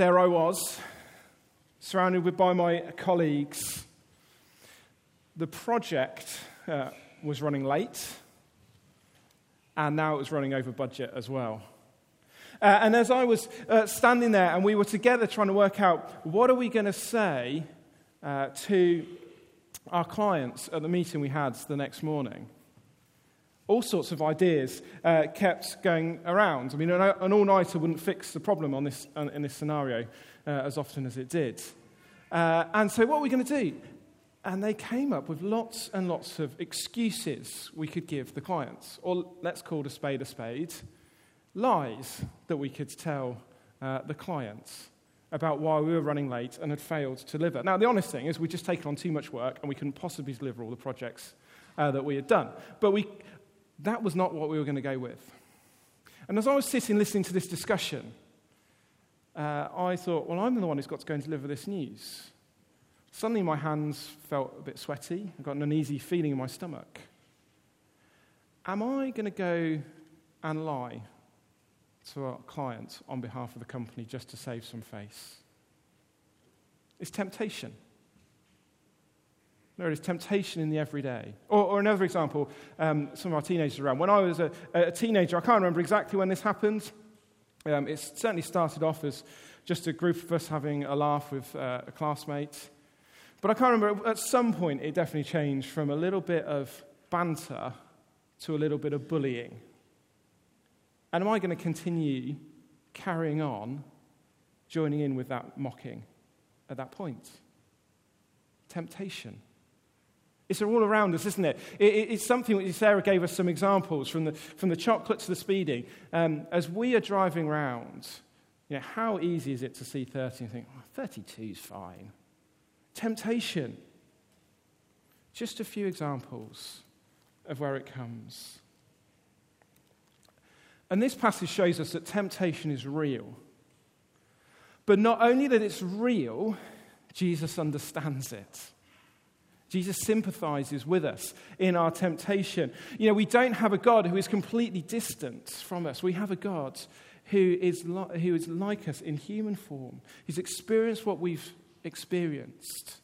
there I was, surrounded by my colleagues. The project uh, was running late, and now it was running over budget as well. Uh, and as I was uh, standing there and we were together trying to work out what are we going to say uh, to our clients at the meeting we had the next morning, all sorts of ideas uh, kept going around. I mean, an, an all nighter wouldn't fix the problem on this, in this scenario uh, as often as it did. Uh, and so, what are we going to do? And they came up with lots and lots of excuses we could give the clients, or let's call a spade a spade lies that we could tell uh, the clients about why we were running late and had failed to deliver. Now, the honest thing is, we'd just taken on too much work and we couldn't possibly deliver all the projects uh, that we had done. But we, that was not what we were going to go with. And as I was sitting listening to this discussion, uh, I thought, well, I'm the one who's got to go and deliver this news. Suddenly, my hands felt a bit sweaty. I got an uneasy feeling in my stomach. Am I going to go and lie to our clients on behalf of the company just to save some face. It's temptation. There is temptation in the everyday. Or, or another example, um, some of our teenagers around. When I was a, a, teenager, I can't remember exactly when this happened. Um, it certainly started off as just a group of us having a laugh with uh, a classmate. But I can't remember, at some point, it definitely changed from a little bit of banter to a little bit of bullying. And am I going to continue carrying on, joining in with that mocking at that point? Temptation. It's all around us, isn't it? it, it it's something which Sarah gave us some examples from the, from the chocolate to the speeding. Um, as we are driving around, you know, how easy is it to see 30 and think, oh, 32 is fine? Temptation. Just a few examples of where it comes. And this passage shows us that temptation is real. But not only that it's real, Jesus understands it. Jesus sympathizes with us in our temptation. You know, we don't have a God who is completely distant from us. We have a God who is, li- who is like us in human form. He's experienced what we've experienced,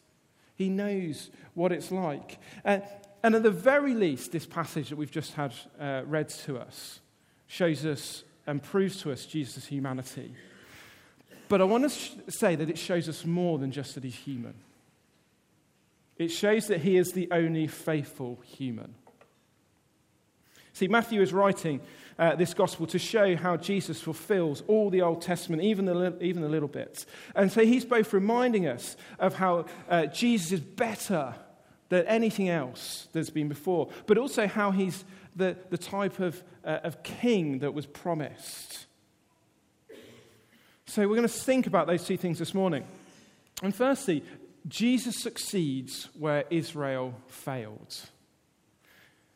He knows what it's like. Uh, and at the very least, this passage that we've just had uh, read to us shows us and proves to us Jesus' humanity. But I want to sh- say that it shows us more than just that he's human. It shows that he is the only faithful human. See, Matthew is writing uh, this gospel to show how Jesus fulfills all the Old Testament, even the, li- even the little bits. And so he's both reminding us of how uh, Jesus is better than anything else that's been before, but also how he's the, the type of, uh, of king that was promised. So we're going to think about those two things this morning. And firstly, Jesus succeeds where Israel failed.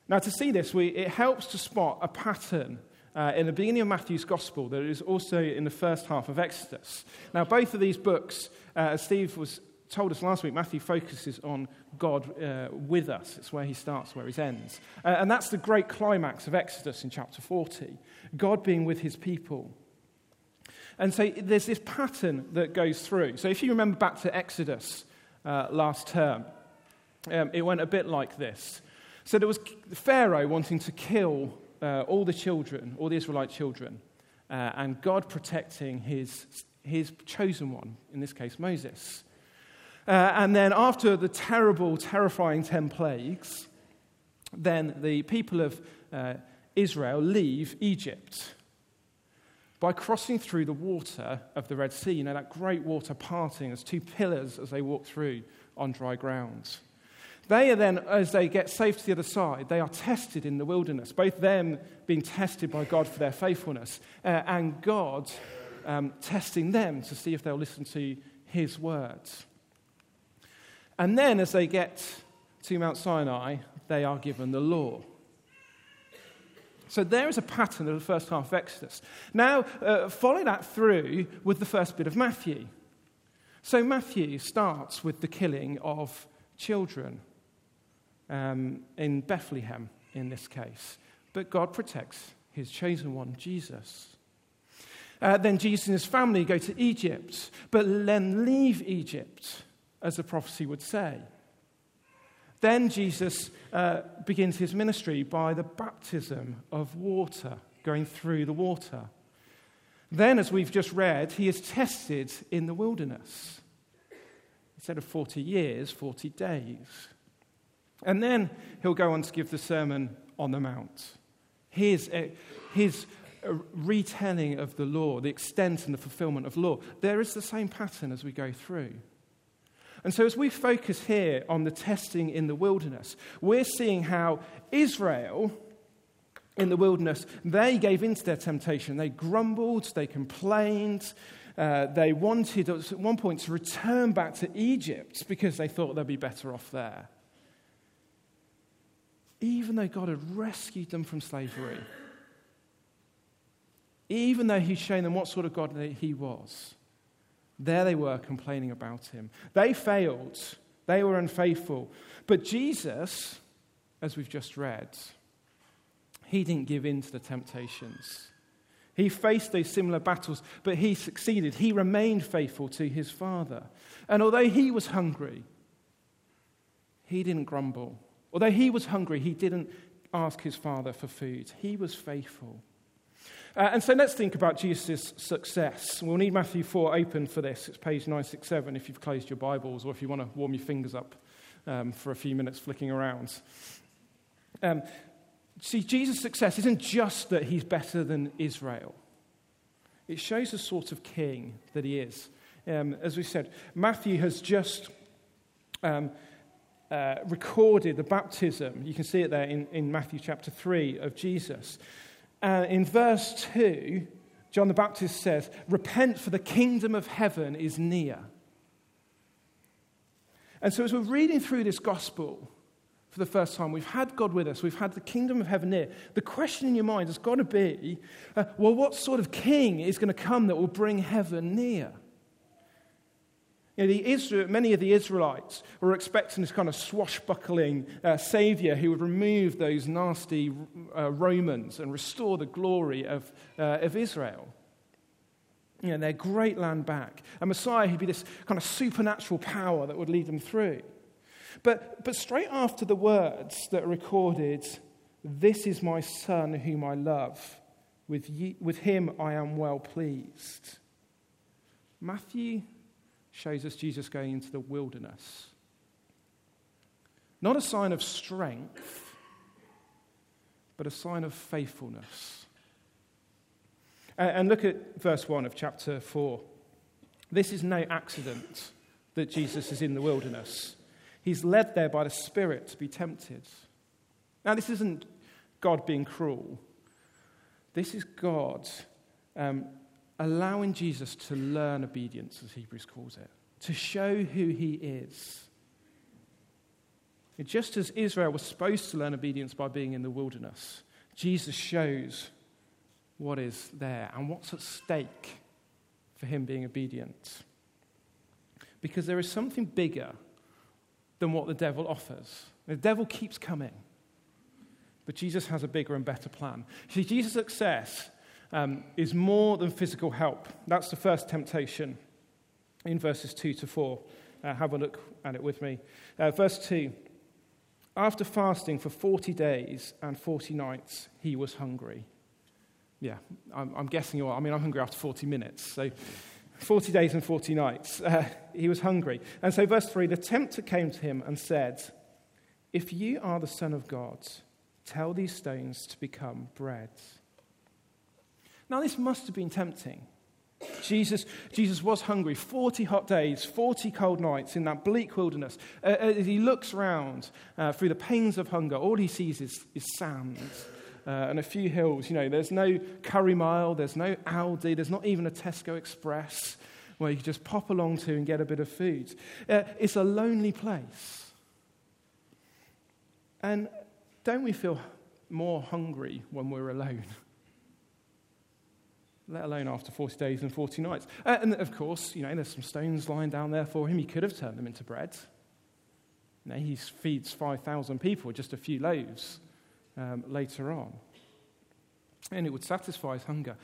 Now, to see this, we, it helps to spot a pattern uh, in the beginning of Matthew's Gospel that is also in the first half of Exodus. Now, both of these books, uh, as Steve was told us last week, Matthew focuses on God uh, with us. It's where he starts, where he ends. Uh, and that's the great climax of Exodus in chapter 40 God being with his people. And so there's this pattern that goes through. So if you remember back to Exodus uh, last term, um, it went a bit like this. So there was Pharaoh wanting to kill uh, all the children, all the Israelite children, uh, and God protecting his, his chosen one, in this case Moses. Uh, and then, after the terrible, terrifying 10 plagues, then the people of uh, Israel leave Egypt by crossing through the water of the Red Sea. You know, that great water parting as two pillars as they walk through on dry ground. They are then, as they get safe to the other side, they are tested in the wilderness, both them being tested by God for their faithfulness uh, and God um, testing them to see if they'll listen to his words. And then, as they get to Mount Sinai, they are given the law. So there is a pattern of the first half of Exodus. Now, uh, follow that through with the first bit of Matthew. So Matthew starts with the killing of children um, in Bethlehem, in this case. But God protects his chosen one, Jesus. Uh, then Jesus and his family go to Egypt, but then leave Egypt, as the prophecy would say. Then Jesus uh, begins his ministry by the baptism of water, going through the water. Then, as we've just read, he is tested in the wilderness. Instead of 40 years, 40 days. And then he'll go on to give the Sermon on the Mount. His, uh, his uh, retelling of the law, the extent and the fulfillment of law. There is the same pattern as we go through. And so, as we focus here on the testing in the wilderness, we're seeing how Israel in the wilderness, they gave in to their temptation. They grumbled, they complained, uh, they wanted at one point to return back to Egypt because they thought they'd be better off there. Even though God had rescued them from slavery, even though He'd shown them what sort of God He was, there they were complaining about Him. They failed, they were unfaithful. But Jesus, as we've just read, he didn't give in to the temptations. He faced those similar battles, but he succeeded. He remained faithful to his father. And although he was hungry, he didn't grumble. Although he was hungry, he didn't ask his father for food. He was faithful. Uh, and so let's think about Jesus' success. We'll need Matthew 4 open for this. It's page 967 if you've closed your Bibles or if you want to warm your fingers up um, for a few minutes flicking around. Um, See, Jesus' success isn't just that he's better than Israel, it shows the sort of king that he is. Um, as we said, Matthew has just um, uh, recorded the baptism. You can see it there in, in Matthew chapter 3 of Jesus. Uh, in verse 2, John the Baptist says, Repent, for the kingdom of heaven is near. And so, as we're reading through this gospel, for the first time. We've had God with us. We've had the kingdom of heaven near. The question in your mind has got to be uh, well, what sort of king is going to come that will bring heaven near? You know, Israel, many of the Israelites were expecting this kind of swashbuckling uh, savior who would remove those nasty uh, Romans and restore the glory of, uh, of Israel. You know, their great land back. A Messiah who'd be this kind of supernatural power that would lead them through. But, but straight after the words that are recorded, This is my son whom I love, with, ye, with him I am well pleased. Matthew shows us Jesus going into the wilderness. Not a sign of strength, but a sign of faithfulness. And look at verse 1 of chapter 4. This is no accident that Jesus is in the wilderness. He's led there by the Spirit to be tempted. Now, this isn't God being cruel. This is God um, allowing Jesus to learn obedience, as Hebrews calls it, to show who he is. just as Israel was supposed to learn obedience by being in the wilderness, Jesus shows what is there and what's at stake for him being obedient. Because there is something bigger than what the devil offers. The devil keeps coming. But Jesus has a bigger and better plan. See, Jesus' success um, is more than physical help. That's the first temptation in verses 2 to 4. Uh, have a look at it with me. Uh, verse 2 After fasting for 40 days and 40 nights, he was hungry. Yeah, I'm, I'm guessing you are. I mean, I'm hungry after 40 minutes. So 40 days and 40 nights. Uh, he was hungry. And so, verse 3 the tempter came to him and said, If you are the Son of God, tell these stones to become bread. Now, this must have been tempting. Jesus, Jesus was hungry 40 hot days, 40 cold nights in that bleak wilderness. Uh, as he looks around uh, through the pains of hunger, all he sees is, is sand uh, and a few hills. You know, there's no Curry Mile, there's no Aldi, there's not even a Tesco Express where you can just pop along to and get a bit of food. Uh, it's a lonely place. And don't we feel more hungry when we're alone? Let alone after 40 days and 40 nights. Uh, and of course, you know, there's some stones lying down there for him. He could have turned them into bread. You know, he feeds 5,000 people with just a few loaves um, later on. And it would satisfy his hunger.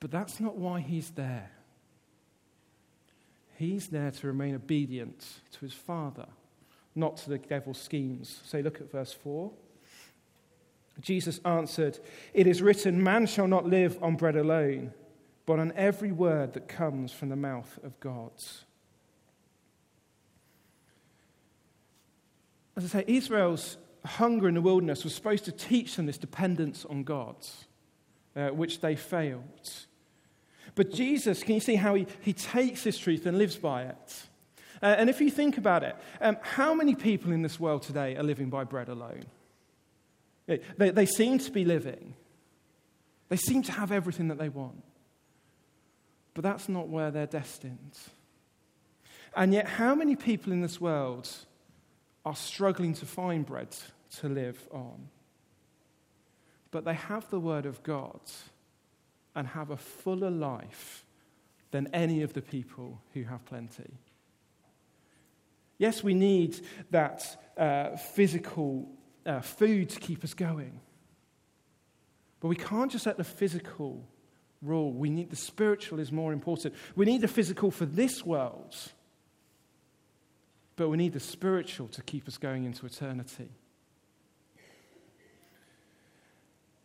But that's not why he's there. He's there to remain obedient to his Father, not to the devil's schemes. So look at verse 4. Jesus answered, It is written, Man shall not live on bread alone, but on every word that comes from the mouth of God. As I say, Israel's hunger in the wilderness was supposed to teach them this dependence on God, uh, which they failed. But Jesus, can you see how he, he takes this truth and lives by it? Uh, and if you think about it, um, how many people in this world today are living by bread alone? They, they seem to be living, they seem to have everything that they want. But that's not where they're destined. And yet, how many people in this world are struggling to find bread to live on? But they have the Word of God and have a fuller life than any of the people who have plenty. Yes, we need that uh, physical uh, food to keep us going. But we can't just let the physical rule. We need the spiritual is more important. We need the physical for this world, but we need the spiritual to keep us going into eternity.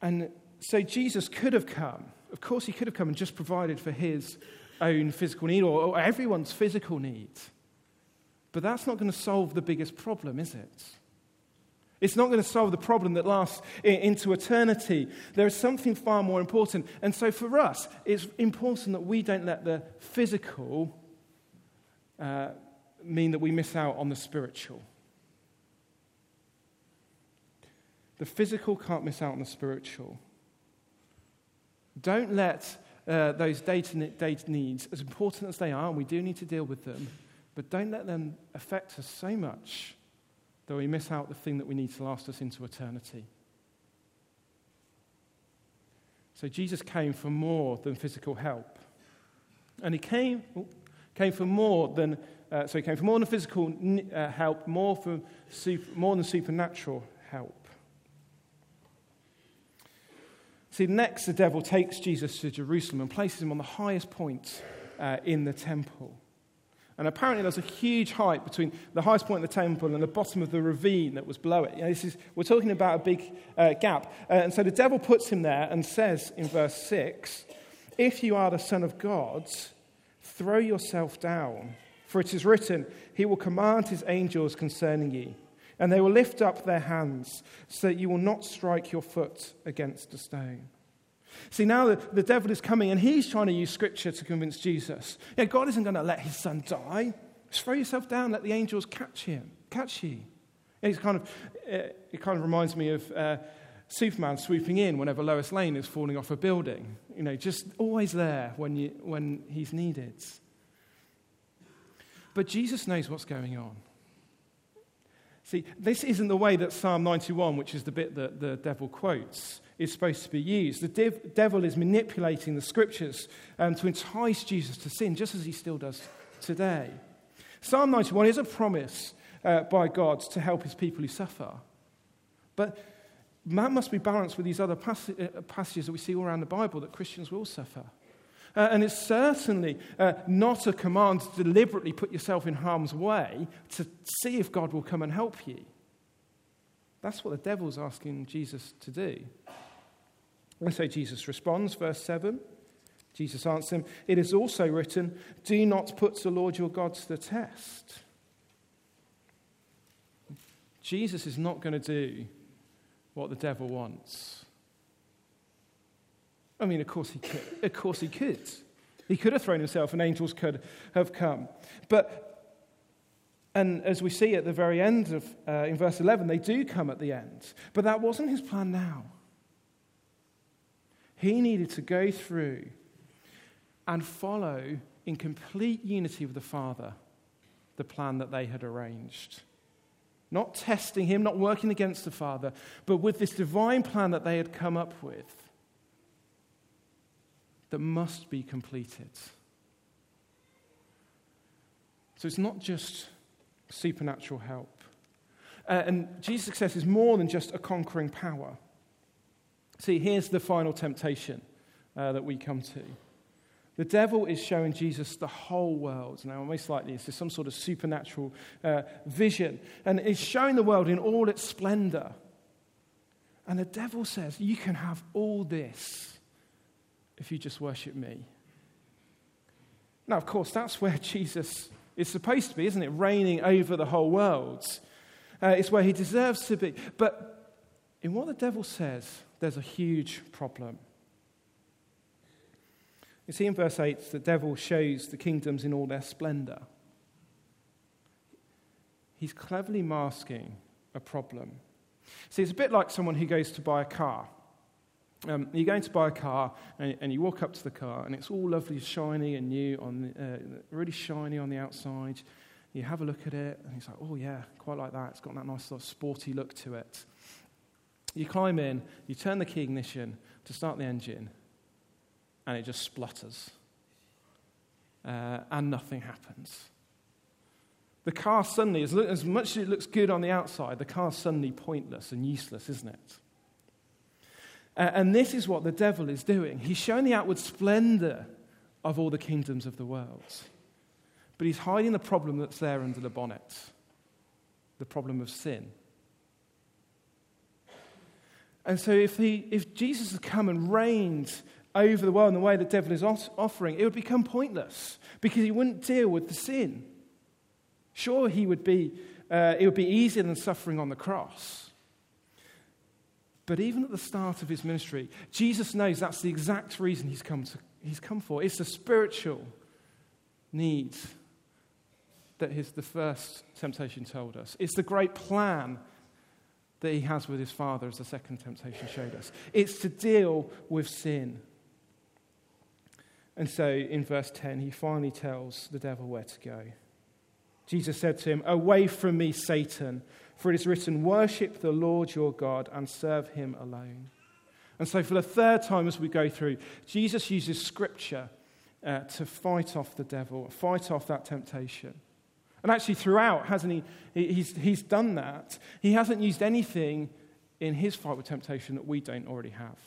And so Jesus could have come. Of course, he could have come and just provided for his own physical need or, or everyone's physical need. But that's not going to solve the biggest problem, is it? It's not going to solve the problem that lasts into eternity. There is something far more important. And so for us, it's important that we don't let the physical uh, mean that we miss out on the spiritual. The physical can't miss out on the spiritual. Don't let uh, those day-to-day needs, as important as they are, and we do need to deal with them, but don't let them affect us so much that we miss out the thing that we need to last us into eternity. So Jesus came for more than physical help. And he came, came for more than, uh, so he came for more than physical uh, help, more, for super, more than supernatural help. See, next the devil takes Jesus to Jerusalem and places him on the highest point uh, in the temple. And apparently, there's a huge height between the highest point of the temple and the bottom of the ravine that was below it. You know, this is, we're talking about a big uh, gap. Uh, and so the devil puts him there and says in verse 6 If you are the Son of God, throw yourself down. For it is written, He will command His angels concerning you, and they will lift up their hands so that you will not strike your foot against a stone. See, now the, the devil is coming and he's trying to use scripture to convince Jesus. Yeah, God isn't going to let his son die. Just throw yourself down, let the angels catch him, catch you. It's kind of, it kind of reminds me of uh, Superman swooping in whenever Lois Lane is falling off a building. You know, just always there when, you, when he's needed. But Jesus knows what's going on. See, this isn't the way that Psalm 91, which is the bit that the devil quotes, is supposed to be used. The dev- devil is manipulating the scriptures um, to entice Jesus to sin, just as he still does today. Psalm 91 is a promise uh, by God to help his people who suffer. But that must be balanced with these other pass- uh, passages that we see all around the Bible that Christians will suffer. Uh, and it's certainly uh, not a command to deliberately put yourself in harm's way to see if God will come and help you. That's what the devil's asking Jesus to do. And so Jesus responds, verse 7. Jesus answers him, It is also written, Do not put the Lord your God to the test. Jesus is not going to do what the devil wants. I mean, of course he could. Of course he could. He could have thrown himself and angels could have come. But, and as we see at the very end of, uh, in verse 11, they do come at the end. But that wasn't his plan now. He needed to go through and follow in complete unity with the Father the plan that they had arranged. Not testing him, not working against the Father, but with this divine plan that they had come up with that must be completed. So it's not just supernatural help. Uh, and Jesus' success is more than just a conquering power. See, here's the final temptation uh, that we come to. The devil is showing Jesus the whole world. Now, most likely, this is some sort of supernatural uh, vision. And it's showing the world in all its splendor. And the devil says, You can have all this if you just worship me. Now, of course, that's where Jesus is supposed to be, isn't it? Reigning over the whole world. Uh, it's where he deserves to be. But in what the devil says, there's a huge problem. You see in verse 8, the devil shows the kingdoms in all their splendor. He's cleverly masking a problem. See, it's a bit like someone who goes to buy a car. Um, you're going to buy a car, and, and, you walk up to the car, and it's all lovely, shiny, and new, on the, uh, really shiny on the outside. You have a look at it, and it's like, oh, yeah, quite like that. It's got that nice sort of sporty look to it. You climb in, you turn the key ignition to start the engine, and it just splutters. Uh, and nothing happens. The car suddenly, as, as much as it looks good on the outside, the car's suddenly pointless and useless, isn't it? Uh, and this is what the devil is doing. He's showing the outward splendor of all the kingdoms of the world, but he's hiding the problem that's there under the bonnet the problem of sin. And so, if, he, if Jesus had come and reigned over the world in the way the devil is offering, it would become pointless because he wouldn't deal with the sin. Sure, he would be, uh, it would be easier than suffering on the cross. But even at the start of his ministry, Jesus knows that's the exact reason he's come, to, he's come for. It's the spiritual needs that his, the first temptation told us. It's the great plan that he has with his Father, as the second temptation showed us. It's to deal with sin. And so in verse 10, he finally tells the devil where to go. Jesus said to him, Away from me, Satan, for it is written, Worship the Lord your God and serve him alone. And so, for the third time as we go through, Jesus uses scripture uh, to fight off the devil, fight off that temptation. And actually, throughout, hasn't he? He's, he's done that. He hasn't used anything in his fight with temptation that we don't already have.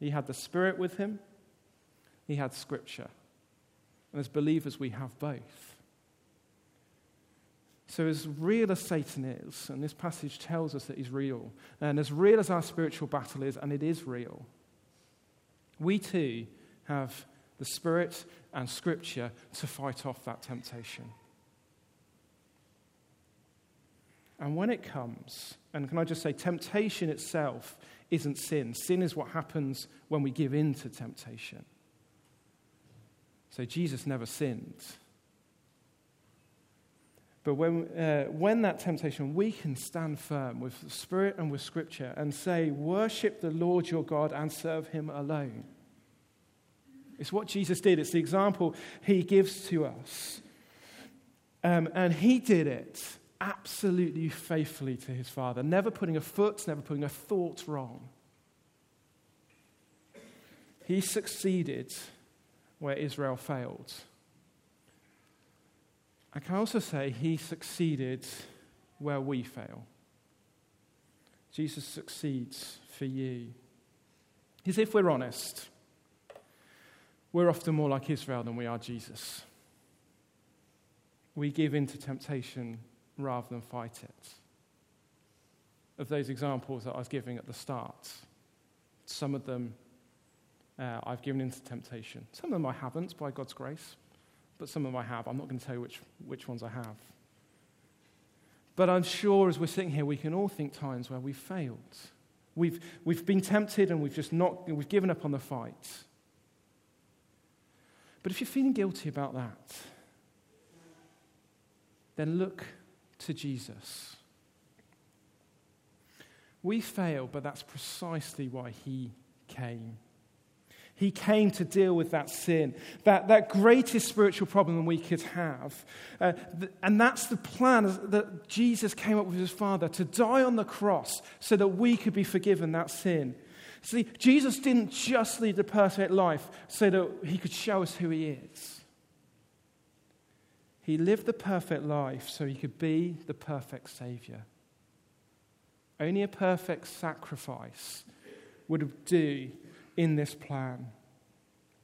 He had the Spirit with him, he had Scripture. And as believers, we have both. So, as real as Satan is, and this passage tells us that he's real, and as real as our spiritual battle is, and it is real, we too have the Spirit and Scripture to fight off that temptation. And when it comes, and can I just say, temptation itself isn't sin. Sin is what happens when we give in to temptation. So Jesus never sinned. But when, uh, when that temptation, we can stand firm with the Spirit and with Scripture and say, Worship the Lord your God and serve him alone. It's what Jesus did, it's the example he gives to us. Um, and he did it absolutely faithfully to his Father, never putting a foot, never putting a thought wrong. He succeeded where Israel failed. I can also say he succeeded where we fail. Jesus succeeds for you. Because if we're honest, we're often more like Israel than we are Jesus. We give in to temptation rather than fight it. Of those examples that I was giving at the start, some of them uh, I've given into temptation. Some of them I haven't, by God's grace, but some of them I have. I'm not going to tell you which, which ones I have. But I'm sure as we're sitting here, we can all think times where we've failed. We've, we've been tempted and we've just not, we've given up on the fight. But if you're feeling guilty about that, then look to Jesus. We fail, but that's precisely why he came. He came to deal with that sin, that, that greatest spiritual problem we could have. Uh, th- and that's the plan that Jesus came up with his Father to die on the cross so that we could be forgiven that sin. See, Jesus didn't just lead the perfect life so that he could show us who he is. He lived the perfect life so he could be the perfect Savior. Only a perfect sacrifice would do in this plan.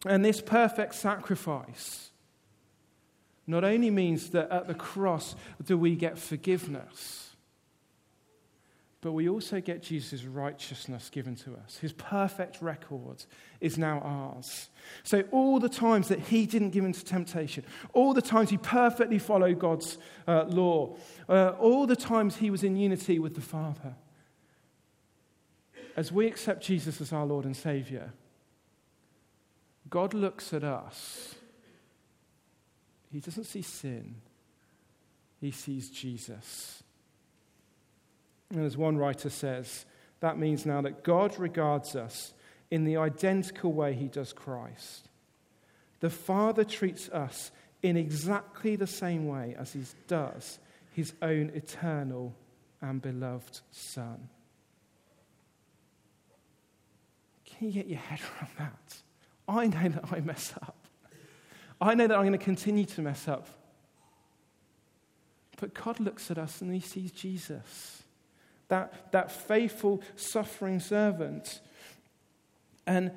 And this perfect sacrifice not only means that at the cross do we get forgiveness, but we also get Jesus' righteousness given to us. His perfect record is now ours. So, all the times that he didn't give into temptation, all the times he perfectly followed God's uh, law, uh, all the times he was in unity with the Father, as we accept Jesus as our Lord and Savior, God looks at us. He doesn't see sin, he sees Jesus. And as one writer says, that means now that God regards us in the identical way he does Christ. The Father treats us in exactly the same way as he does his own eternal and beloved Son. Can you get your head around that? I know that I mess up. I know that I'm going to continue to mess up. But God looks at us and he sees Jesus that, that faithful, suffering servant. And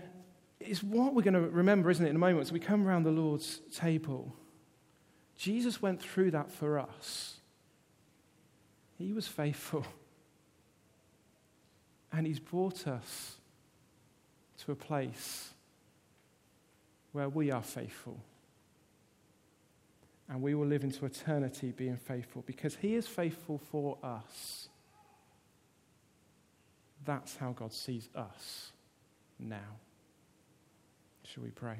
it's what we're going to remember, isn't it, in a moment as we come around the Lord's table. Jesus went through that for us. He was faithful. And He's brought us to a place where we are faithful. And we will live into eternity being faithful because He is faithful for us. That's how God sees us now. Shall we pray?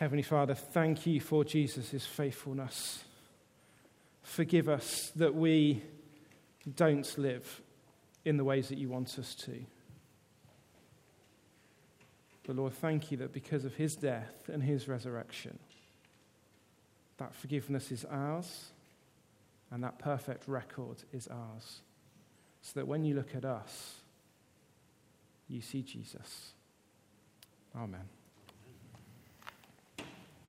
Heavenly Father, thank you for Jesus' faithfulness. Forgive us that we don't live in the ways that you want us to. But Lord, thank you that because of his death and his resurrection, that forgiveness is ours, and that perfect record is ours. So that when you look at us, you see Jesus. Amen.